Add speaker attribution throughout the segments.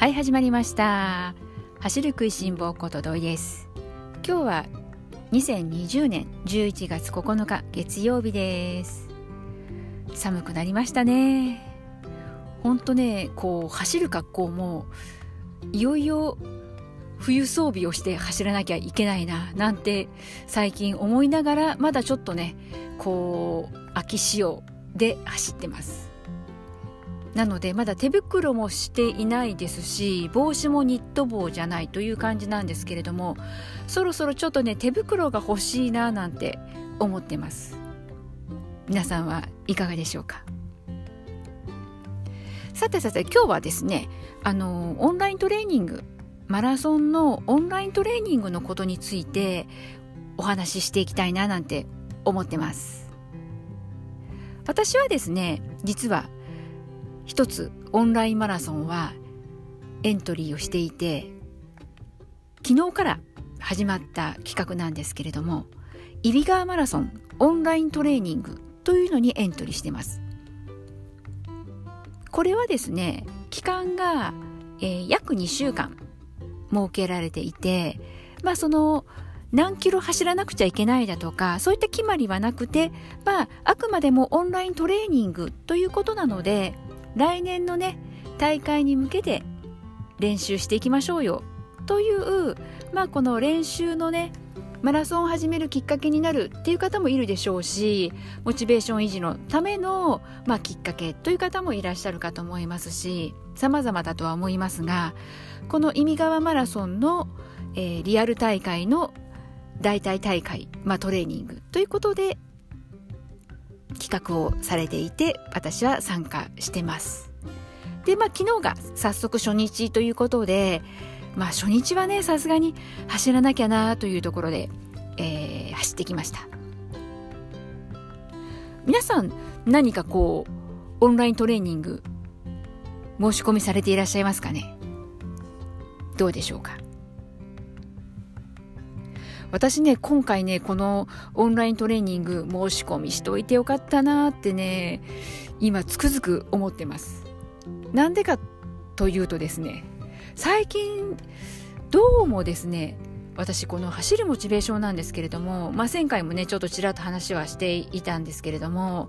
Speaker 1: はい始まりました。走る食いしん坊こと土井です。今日は2020年11月9日月曜日です。寒くなりましたね。ほんとねこう走る格好もいよいよ冬装備をして走らなきゃいけないななんて最近思いながらまだちょっとねこう秋仕様で走ってます。なのでまだ手袋もしていないですし帽子もニット帽じゃないという感じなんですけれどもそろそろちょっとね手袋が欲しいななんて思ってます。皆さんはいかがでしょうか？さてさて今日はですねあのオンライントレーニングマラソンのオンライントレーニングのことについてお話ししていきたいななんて思ってます。私はですね実は一つオンラインマラソンはエントリーをしていて昨日から始まった企画なんですけれども揖斐川マラソンオンライントレーニングというのにエントリーしてます。これはですね期間が、えー、約2週間設けられていてまあその何キロ走らなくちゃいけないだとかそういった決まりはなくてまああくまでもオンライントレーニングということなので来年のね大会に向けて練習していきましょうよ。というまあこの練習のねマラソンを始めるきっかけになるっていう方もいるでしょうしモチベーション維持のための、まあ、きっかけという方もいらっしゃるかと思いますし様々だとは思いますがこの意味川マラソンの、えー、リアル大会の代替大会、まあ、トレーニングということで企画をされていて私は参加してます。でまあ昨日が早速初日ということでまあ初日はねさすがに走らなきゃなというところで、えー、走ってきました。皆さん何かこうオンライントレーニング申し込みされていらっしゃいますかね？どうでしょうか？私ね今回ねこのオンライントレーニング申し込みしといてよかったなってね今つくづく思ってます。なんでかというとですね最近どうもですね私この走るモチベーションなんですけれども、まあ、前回もねちょっとちらっと話はしていたんですけれども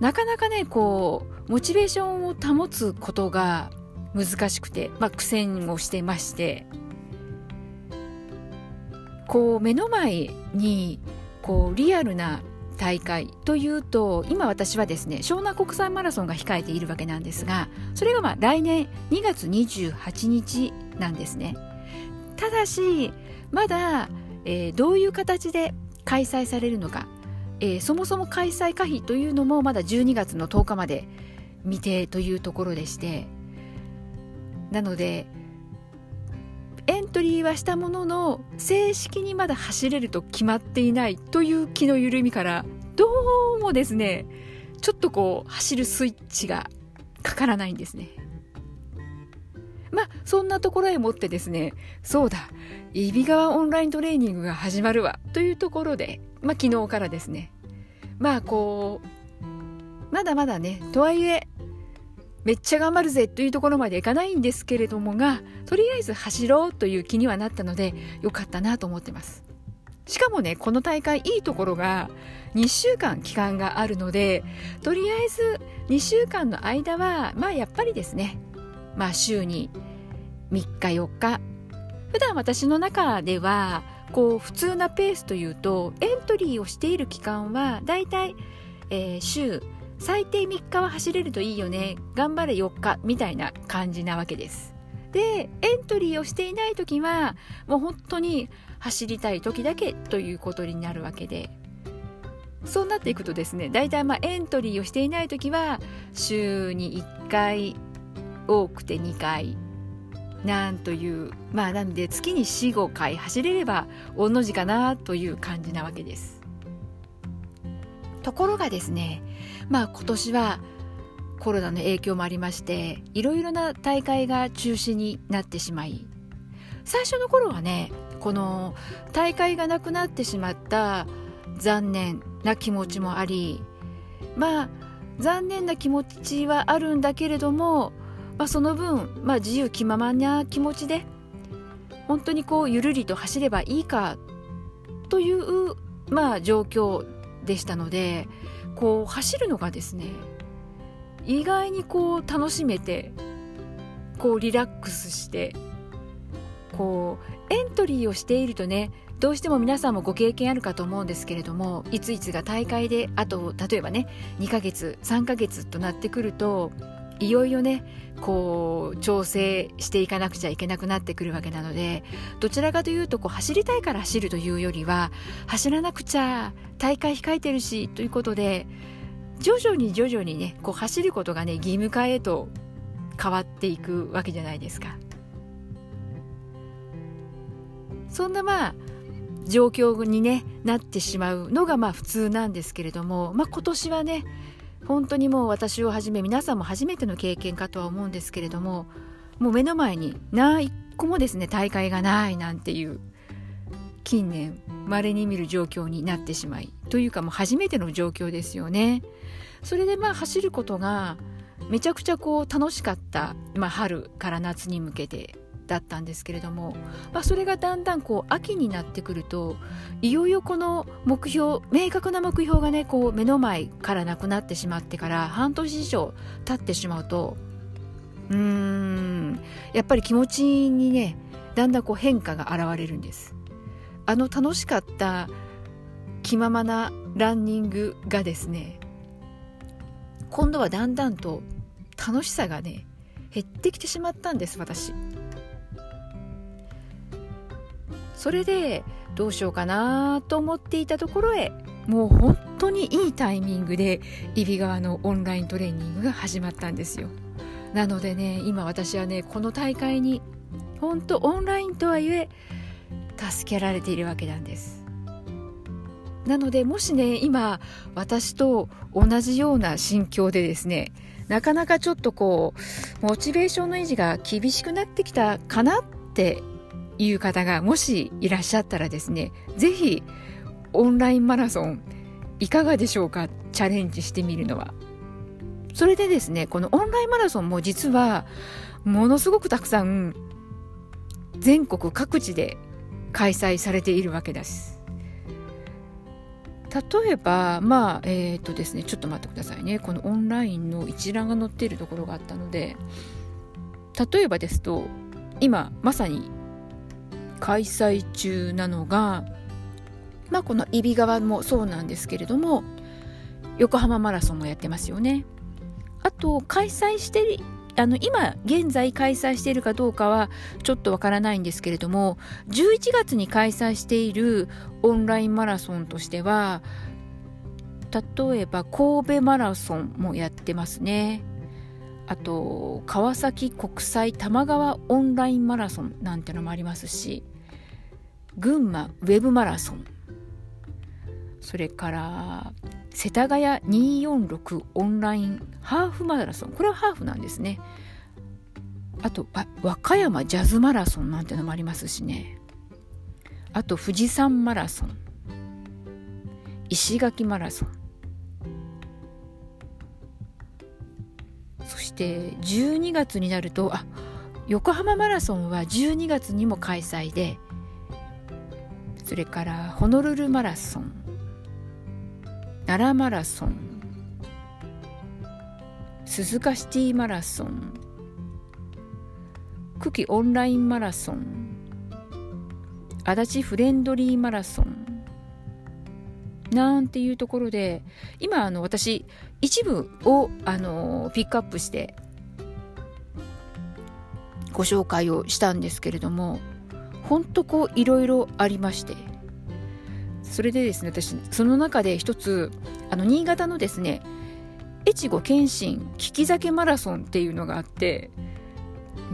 Speaker 1: なかなかねこうモチベーションを保つことが難しくて、まあ、苦戦をしてましてこう目の前にこうリアルな大会というと今私はですね湘南国際マラソンが控えているわけなんですがそれがまあ来年2月28日なんですね。ただしまだ、えー、どういう形で開催されるのか、えー、そもそも開催可否というのもまだ12月の10日まで未定というところでしてなのでエントリーはしたものの正式にまだ走れると決まっていないという気の緩みからどうもですねちょっとこう走るスイッチがかからないんですね。まあそんなところへもってですねそうだ揖斐川オンライントレーニングが始まるわというところでまあ昨日からですね。まあこうまだまだねとはいえめっちゃ頑張るぜというところまでいかないんですけれどもがとりあえず走ろうという気にはなったのでよかったなと思ってます。しかもねこの大会いいところが2週間期間があるのでとりあえず2週間の間はまあやっぱりですねまあ週に3日4日。普段私の中ではこう普通なペースというとエントリーをしている期間はだいたい、えー、週最低3日は走れるといいよね。頑張れ4日みたいな感じなわけです。でエントリーをしていない時はもう本当に走りたい時だけということになるわけで。そうなっていくとですね大体まあエントリーをしていない時は週に1回多くて2回なんというまあなんで月に45回走れれば御の字かなという感じなわけです。ところがですねまあ今年はコロナの影響もありましていろいろな大会が中止になってしまい最初の頃はねこの大会がなくなってしまった残念な気持ちもありまあ残念な気持ちはあるんだけれども、まあ、その分、まあ、自由気ままな気持ちで本当にこうゆるりと走ればいいかという、まあ、状況でしたのでこう走るのがですね意外にこう楽しめてこうリラックスしてこうエントリーをしているとねどうしても皆さんもご経験あるかと思うんですけれどもいついつが大会であと例えばね2ヶ月3ヶ月となってくるといよいよねこう調整していかなくちゃいけなくなってくるわけなのでどちらかというとこう走りたいから走るというよりは走らなくちゃ大会控えてるしということで徐々に徐々にねこう走ることがね義務化へと変わっていくわけじゃないですか。そんなまあ状況に、ね、なってしまうのがまあ普通なんですけれども、まあ、今年はね本当にもう私をはじめ皆さんも初めての経験かとは思うんですけれどももう目の前に何一個もですね大会がないなんていう近年稀に見る状況になってしまいというかもう初めての状況ですよね。それでまあ走ることがめちゃくちゃこう楽しかった、まあ、春から夏に向けてだったんですけれども、まあ、それがだんだんこう秋になってくるといよいよこの目標明確な目標がねこう目の前からなくなってしまってから半年以上経ってしまうとうーんやっぱり気持ちにねだんだんこう変化が現れるんです。あの楽しかった気ままなランニングがですね今度はだんだんと楽しさがね減ってきてしまったんです私。それでどうしようかなと思っていたところへもう本当にいいタイミングで揖斐川のオンライントレーニングが始まったんですよ。なのでね今私はねこの大会に本当オンラインとはいえ助けられているわけなんです。なのでもしね今私と同じような心境でですねなかなかちょっとこうモチベーションの維持が厳しくなってきたかなっていう方がもしいらっしゃったらですね是非オンラインマラソンいかがでしょうか？チャレンジしてみるのは。それでですねこのオンラインマラソンも実はものすごくたくさん全国各地で開催されているわけです。例えばまあえっ、ー、とですねちょっと待ってくださいねこのオンラインの一覧が載っているところがあったので例えばですと今まさに開催中なのが、まあ、この揖斐川もそうなんですけれども横浜マラソンもやってますよね。あと開催してあの今現在開催しているかどうかはちょっとわからないんですけれども11月に開催しているオンラインマラソンとしては例えば神戸マラソンもやってますねあと川崎国際玉川オンラインマラソンなんてのもありますし群馬ウェブマラソン。それから世田谷246オンラインハーフマラソン。これはハーフなんですね。あと和歌山ジャズマラソンなんてのもありますしね。あと富士山マラソン。石垣マラソン。そして12月になるとあ横浜マラソンは12月にも開催でそれからホノルルマラソン。奈良マラソン。鈴鹿シティマラソン。久喜オンラインマラソン。足立フレンドリーマラソン。なんていうところで今あの私一部をあのピックアップしてご紹介をしたんですけれどもほんとこういろいろありまして。それでですね私その中で一つあの新潟のですね越後謙信利き酒マラソンっていうのがあって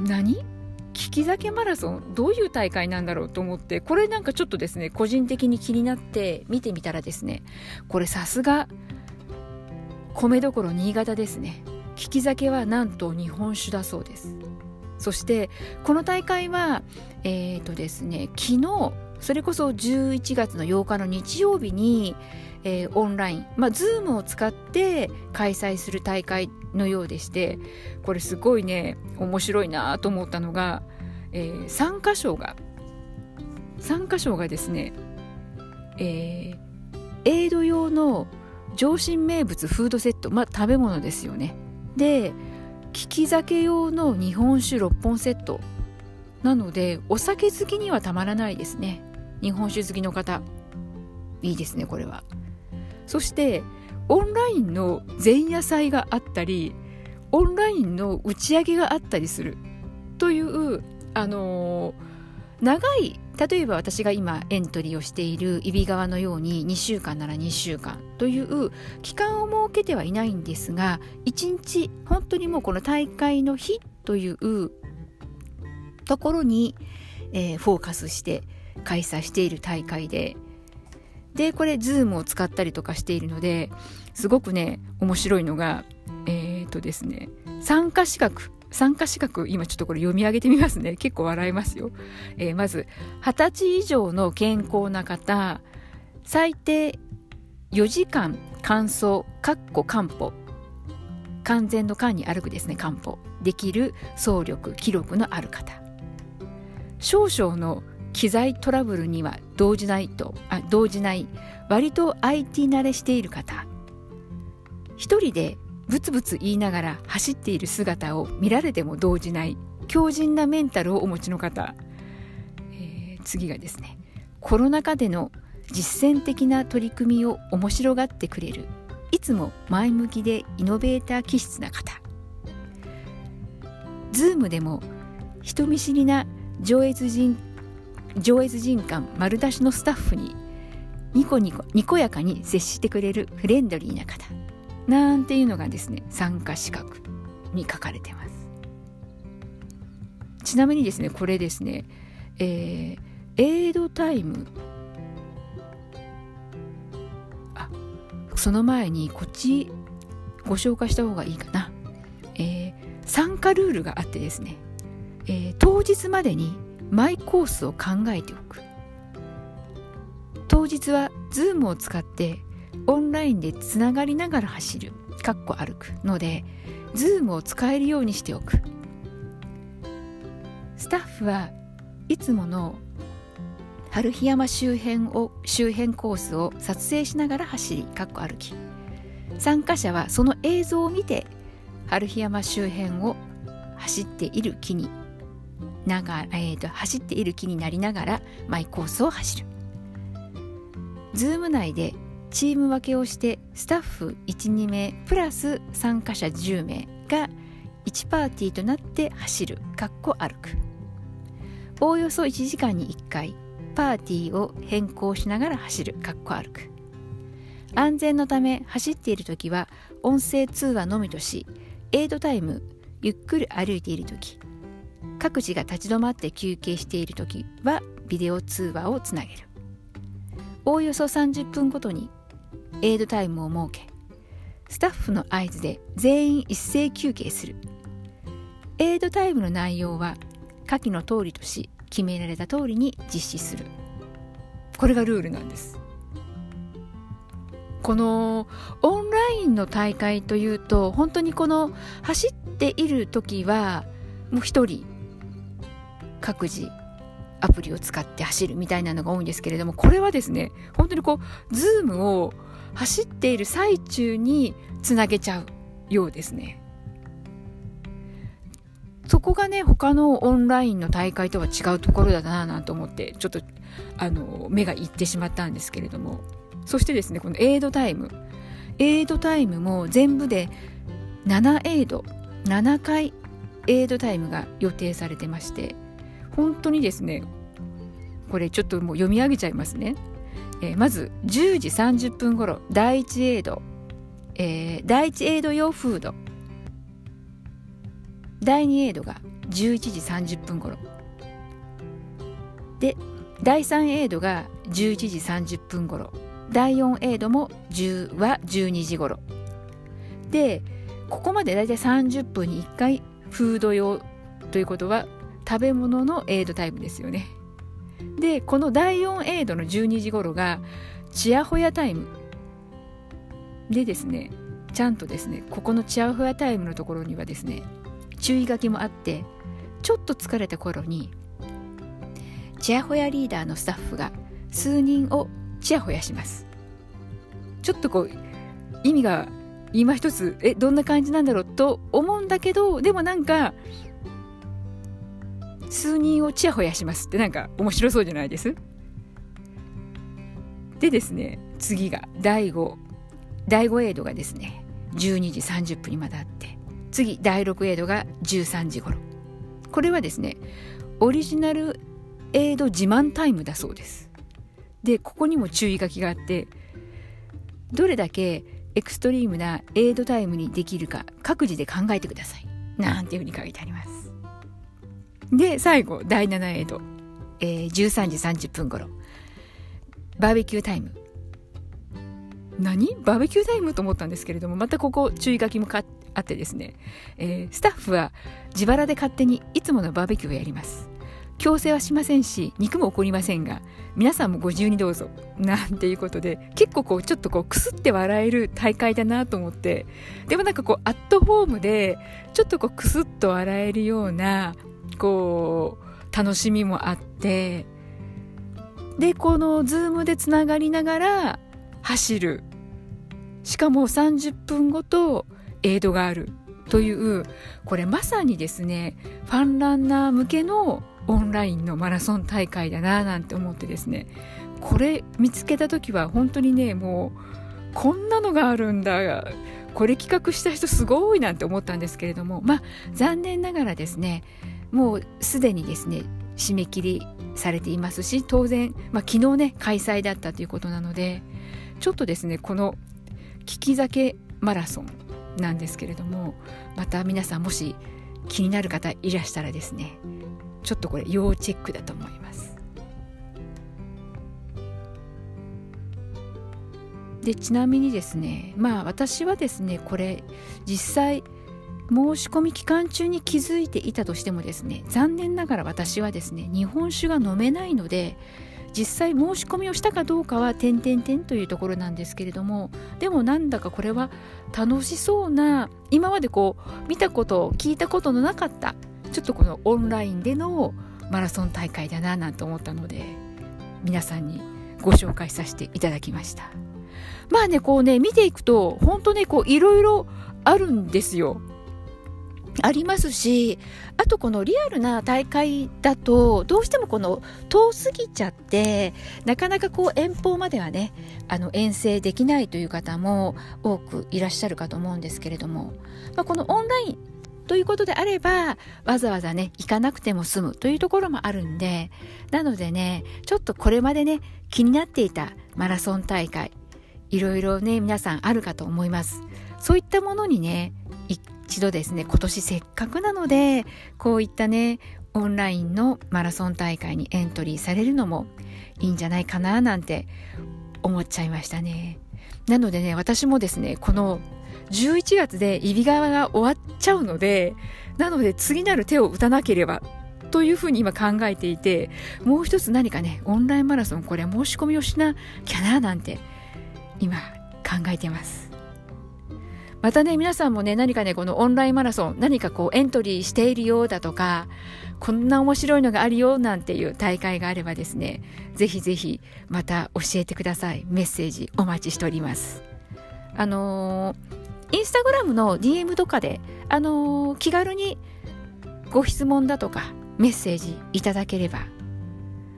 Speaker 1: 何？利き酒マラソン？どういう大会なんだろうと思ってこれなんかちょっとですね個人的に気になって見てみたらですねこれさすが米どころ新潟ですね。利き酒はなんと日本酒だそうです。そしてこの大会はえっ、ー、とですね昨日それこそ11月の8日の日曜日に、えー、オンライン、まあ、Zoom を使って開催する大会のようでしてこれすごいね面白いなと思ったのが、えー、参加賞が参加賞がですね、えー、エイド用の上新名物フードセットまあ食べ物ですよね。で利き酒用の日本酒6本セット。なのでお酒好きにはたまらないですね。日本酒好きの方。いいですねこれは。そしてオンラインの前夜祭があったりオンラインの打ち上げがあったりするというあのー、長い例えば私が今エントリーをしている揖斐川のように2週間なら2週間という期間を設けてはいないんですが1日本当にもうこの大会の日というところに、えー、フォーカスして開催している大会ででこれ Zoom を使ったりとかしているのですごくね面白いのがえっ、ー、とですね参加資格参加資格今ちょっとこれ読み上げてみますね。結構笑いますよ、えー、まず20歳以上の健康な方最低4時間乾燥かっこ漢方。完全の間に歩くですね漢方。できる走力記録のある方。少々の機材トラブルには動じないとあ動じない。割と IT 慣れしている方。一人でブツブツ言いながら走っている姿を見られても動じない強靭なメンタルをお持ちの方、えー、次がですねコロナ禍での実践的な取り組みを面白がってくれるいつも前向きでイノベーター気質な方。Zoom でも人見知りな上越人上越人館丸出しのスタッフにニコニコにこやかに接してくれるフレンドリーな方。なんていうのがですね参加資格に書かれてます。ちなみにですねこれですねえー、エイドタイム。あその前にこっちご紹介した方がいいかな、えー、参加ルールがあってですね、えー、当日までにマイコースを考えておく。当日は Zoom を使ってオンラインでつながりながら走るかっこ歩くので Zoom を使えるようにしておくスタッフはいつもの春日山周辺を周辺コースを撮影しながら走りかっこ歩き参加者はその映像を見て春日山周辺を走っている気にながら、えーと、走っている気になりながらマイコースを走る。 Zoom 内でチーム分けをしてスタッフ12名プラス参加者10名が1パーティーとなって走るかっこ歩く。おおよそ1時間に1回パーティーを変更しながら走るかっこ歩く。安全のため走っている時は音声通話のみとしエイドタイムゆっくり歩いている時各自が立ち止まって休憩している時はビデオ通話をつなげる。おおよそ30分ごとにエイドタイムを設けスタッフの合図で全員一斉休憩する。エイドタイムの内容は下記の通りとし決められた通りに実施する。これがルールなんです。このオンラインの大会というと本当にこの走っている時はもう一人各自アプリを使って走るみたいなのが多いんですけれどもこれはですね本当にこう Zoom を走っている最中につなげちゃうようですね。そこがね他のオンラインの大会とは違うところだななんて思ってちょっとあの目がいってしまったんですけれども。そしてですねこのエイドタイム。エイドタイムも全部で7エイド7回エイドタイムが予定されてまして本当にですねこれちょっともう読み上げちゃいますね、えー、まず10時30分頃第1エイド、えー、第1エイド用フード。第2エイドが11時30分頃。で第3エイドが11時30分頃。第4エイドも10は12時頃。でここまでだいたい30分に1回フード用ということは食べ物のエイドタイムですよね。でこの第4エイドの12時頃がチヤホヤタイム。でですねちゃんとですねここのチアフェアタイムのところにはですね注意書きもあってちょっと疲れた頃にチヤホヤリーダーのスタッフが数人をチヤホヤします。ちょっとこう意味が今一つえどんな感じなんだろうと思うんだけどでもなんか数人をチヤホヤしますってなんか面白そうじゃないです？でですね次が第5第5エイドがですね12時30分にまだあって次第6エイドが13時頃。これはですねオリジナルエイド自慢タイムだそうです。でここにも注意書きがあってどれだけエクストリームなエイドタイムにできるか各自で考えてください。なんていうふうに書いてあります。で最後第7エイド、えー、13時30分頃。バーベキュータイム。何？バーベキュータイムと思ったんですけれどもまたここ注意書きもかあってですね、えー、スタッフは自腹で勝手にいつものバーベキューをやります。強制はしませんし肉も起こりませんが皆さんもご自由にどうぞ。なんていうことで結構こうちょっとこうくすって笑える大会だなと思って。でもなんかこうアットホームでちょっとこうくすっと笑えるようなこう楽しみもあってでこの Zoom でつながりながら走る。しかも30分ごとエイドがあるというこれまさにですねファンランナー向けのオンラインのマラソン大会だななんて思ってですねこれ見つけた時は本当にねもうこんなのがあるんだ。これ企画した人すごいなんて思ったんですけれどもまあ残念ながらですねもうすでにですね締め切りされていますし当然、まあ、昨日ね開催だったということなのでちょっとですねこの聞き酒マラソンなんですけれどもまた皆さんもし気になる方いらしたらですねちょっとこれ要チェックだと思います。でちなみにですねまあ私はですねこれ実際申し込み期間中に気づいていたとしてもですね残念ながら私はですね日本酒が飲めないので実際申し込みをしたかどうかは点々点というところなんですけれどもでもなんだかこれは楽しそうな今までこう見たこと聞いたことのなかったちょっとこのオンラインでのマラソン大会だななんて思ったので皆さんにご紹介させていただきました。まあねこうね見ていくと本当ねこういろいろあるんですよ。ありますしあとこのリアルな大会だとどうしてもこの遠すぎちゃってなかなかこう遠方まではねあの遠征できないという方も多くいらっしゃるかと思うんですけれども、まあ、このオンラインということであればわざわざね行かなくても済むというところもあるんでなのでねちょっとこれまでね気になっていたマラソン大会いろいろね皆さんあるかと思います。そういったものにね一度ですね今年せっかくなのでこういったねオンラインのマラソン大会にエントリーされるのもいいんじゃないかななんて思っちゃいましたね。なのでね私もですねこの11月で揖斐川が終わっちゃうのでなので次なる手を打たなければというふうに今考えていてもう一つ何かねオンラインマラソンこれ申し込みをしなきゃななんて今考えてます。またね皆さんもね何かねこのオンラインマラソン何かこうエントリーしているようだとかこんな面白いのがあるよなんていう大会があればですねぜひぜひまた教えてください。メッセージお待ちしております。あのー、インスタグラムの DM とかであのー、気軽にご質問だとかメッセージいただければ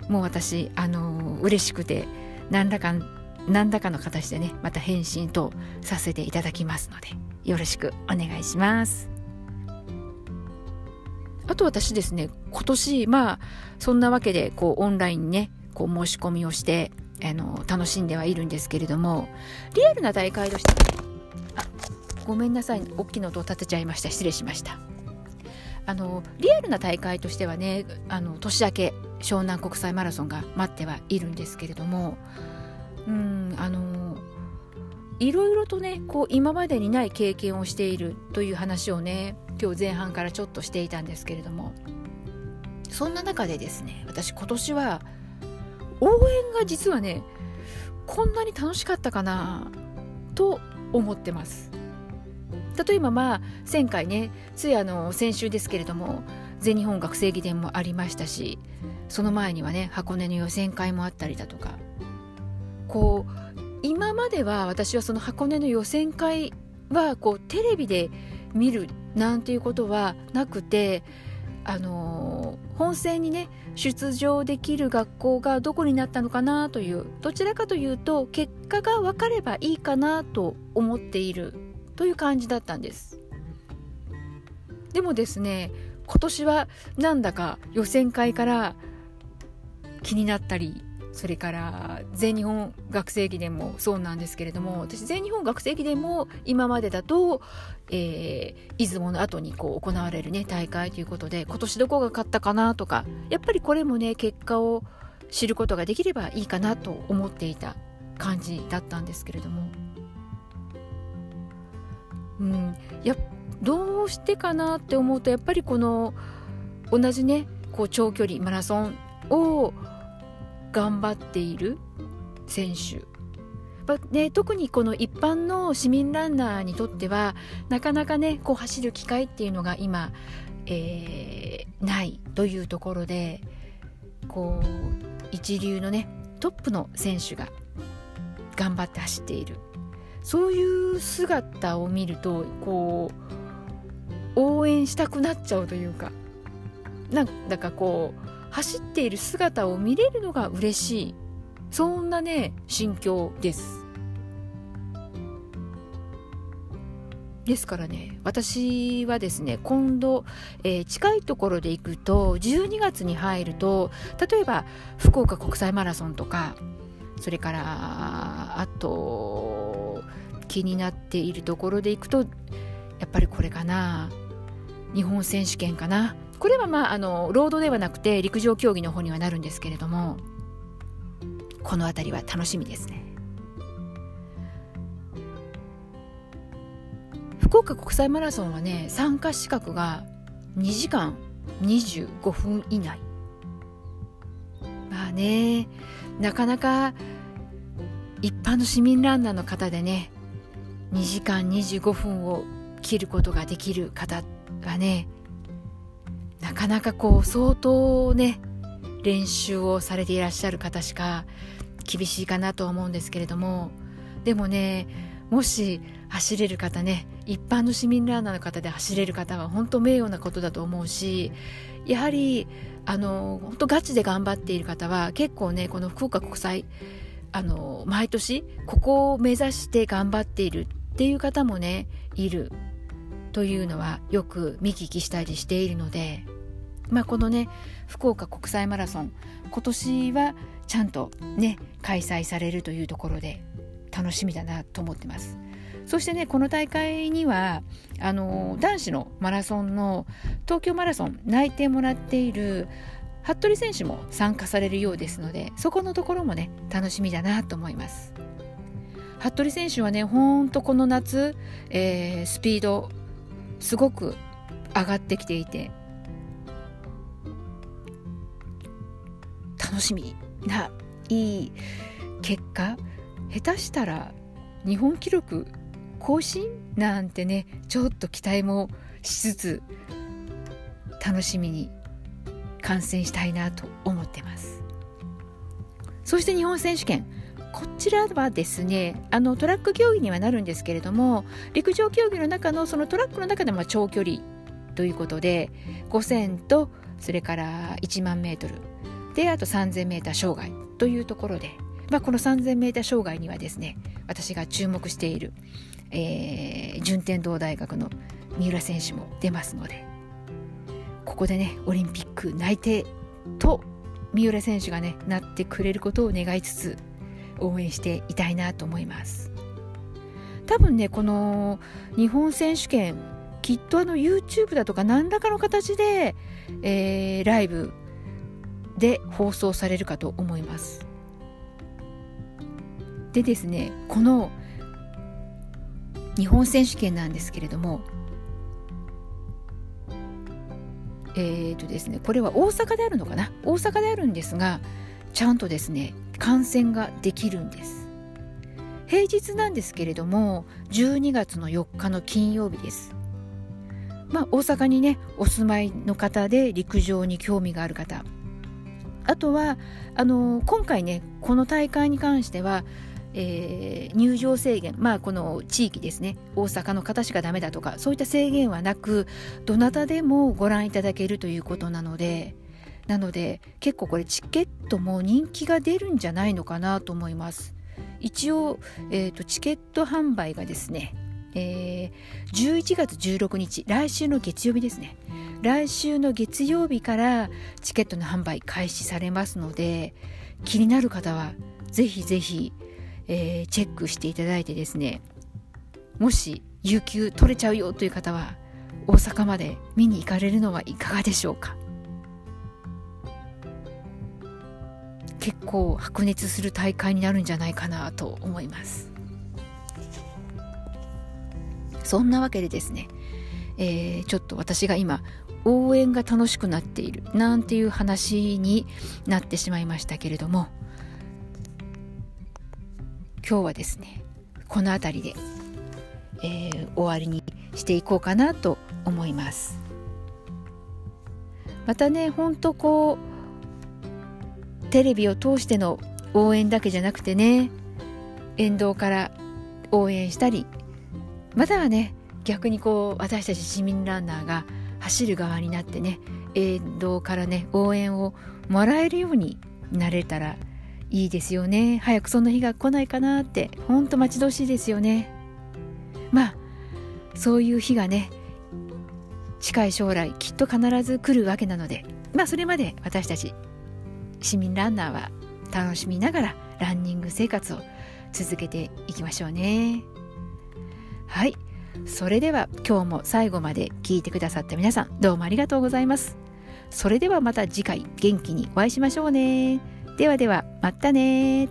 Speaker 1: もう私あのー、嬉しくて何らか何らかの形でねまた返信とさせていただきますのでよろしくお願いします。あと私ですね今年まあそんなわけでこうオンラインねこう申し込みをしてあの楽しんではいるんですけれどもリアルな大会としてねあごめんなさい大きな音を立てちゃいました。失礼しました。あのリアルな大会としてはねあの年明け湘南国際マラソンが待ってはいるんですけれどもうんあのいろいろとねこう今までにない経験をしているという話をね今日前半からちょっとしていたんですけれども。そんな中でですね私今年は応援が実はねこんなに楽しかったかなと思ってます。例えばまあ前回ねついあの先週ですけれども全日本学生駅伝もありましたしその前にはね箱根の予選会もあったりだとかこう今までは私はその箱根の予選会はこうテレビで見るなんていうことはなくてあのー、本戦にね出場できる学校がどこになったのかなというどちらかというと結果が分かればいいかなと思っているという感じだったんです。でもですね今年はなんだか予選会から気になったりそれから全日本学生駅伝もそうなんですけれども私全日本学生駅伝も今までだと、えー、出雲の後にこう行われるね大会ということで今年どこが勝ったかなとかやっぱりこれもね結果を知ることができればいいかなと思っていた感じだったんですけれども。うん。やどうしてかなって思うとやっぱりこの同じねこう長距離マラソンを頑張っている選手。ね、特にこの一般の市民ランナーにとってはなかなかねこう走る機会っていうのが今、えー、ないというところでこう一流のねトップの選手が頑張って走っている。そういう姿を見るとこう応援したくなっちゃうというか。なんだかこう走っている姿を見れるのが嬉しい。そんなね心境です。ですからね私はですね今度、えー、近いところで行くと12月に入ると例えば福岡国際マラソンとかそれからあと気になっているところで行くとやっぱりこれかな。日本選手権かな。これはまああのロードではなくて陸上競技の方にはなるんですけれどもこの辺りは楽しみですね。福岡国際マラソンはね参加資格が2時間25分以内。まあねなかなか一般の市民ランナーの方でね2時間25分を切ることができる方はねなかなかこう相当ね練習をされていらっしゃる方しか厳しいかなと思うんですけれどもでもねもし走れる方ね一般の市民ランナーの方で走れる方は本当名誉なことだと思うしやはりあの本当ガチで頑張っている方は結構ねこの福岡国際あの毎年ここを目指して頑張っているっていう方もねいる。というのはよく見聞きしたりしているので、まあ、このね福岡国際マラソン今年はちゃんとね開催されるというところで楽しみだなと思ってます。そしてねこの大会にはあの男子のマラソンの東京マラソン内定もらっている服部選手も参加されるようですのでそこのところもね楽しみだなと思います。服部選手はねほんとこの夏、えー、スピードすごく上がってきていて楽しみないい結果。下手したら日本記録更新なんてねちょっと期待もしつつ楽しみに観戦したいなと思ってます。そして日本選手権。こちらはですねあのトラック競技にはなるんですけれども陸上競技の中のそのトラックの中でも長距離ということで5000とそれから1万メートルであと3000メーター障害というところで、まあ、この3000メーター障害にはですね私が注目している、えー、順天堂大学の三浦選手も出ますのでここでねオリンピック内定と三浦選手がねなってくれることを願いつつ応援していたいなと思います。多分ねこの日本選手権きっとあの YouTube だとか何らかの形で、えー、ライブで放送されるかと思います。でですねこの日本選手権なんですけれどもえーとですねこれは大阪であるのかな？大阪であるんですがちゃんとですね観戦ができるんです。平日なんですけれども12月の4日の金曜日です。まあ大阪にねお住まいの方で陸上に興味がある方。あとはあの今回ねこの大会に関してはえー、入場制限まあこの地域ですね大阪の方しかダメだとかそういった制限はなくどなたでもご覧いただけるということなのでなので結構これチケットも人気が出るんじゃないのかなと思います。一応、えーと、チケット販売がですね、えー、11月16日来週の月曜日ですね。来週の月曜日からチケットの販売開始されますので気になる方はぜひぜひえー、チェックしていただいてですねもし有給取れちゃうよという方は大阪まで見に行かれるのはいかがでしょうか。結構白熱する大会になるんじゃないかなと思います。そんなわけでですね、えー、ちょっと私が今応援が楽しくなっているなんていう話になってしまいましたけれども今日はですねこの辺りで、えー、終わりにしていこうかなと思います。またねほんとこうテレビを通しての応援だけじゃなくてね沿道から応援したりまたはね逆にこう私たち市民ランナーが走る側になってね沿道からね応援をもらえるようになれたらいいですよね。早くその日が来ないかなってほんと待ち遠しいですよね。まあそういう日がね近い将来きっと必ず来るわけなのでまあそれまで私たち市民ランナーは楽しみながらランニング生活を続けていきましょうね。はい。それでは今日も最後まで聞いてくださった皆さんどうもありがとうございます。それではまた次回元気にお会いしましょうね。ではでは、またね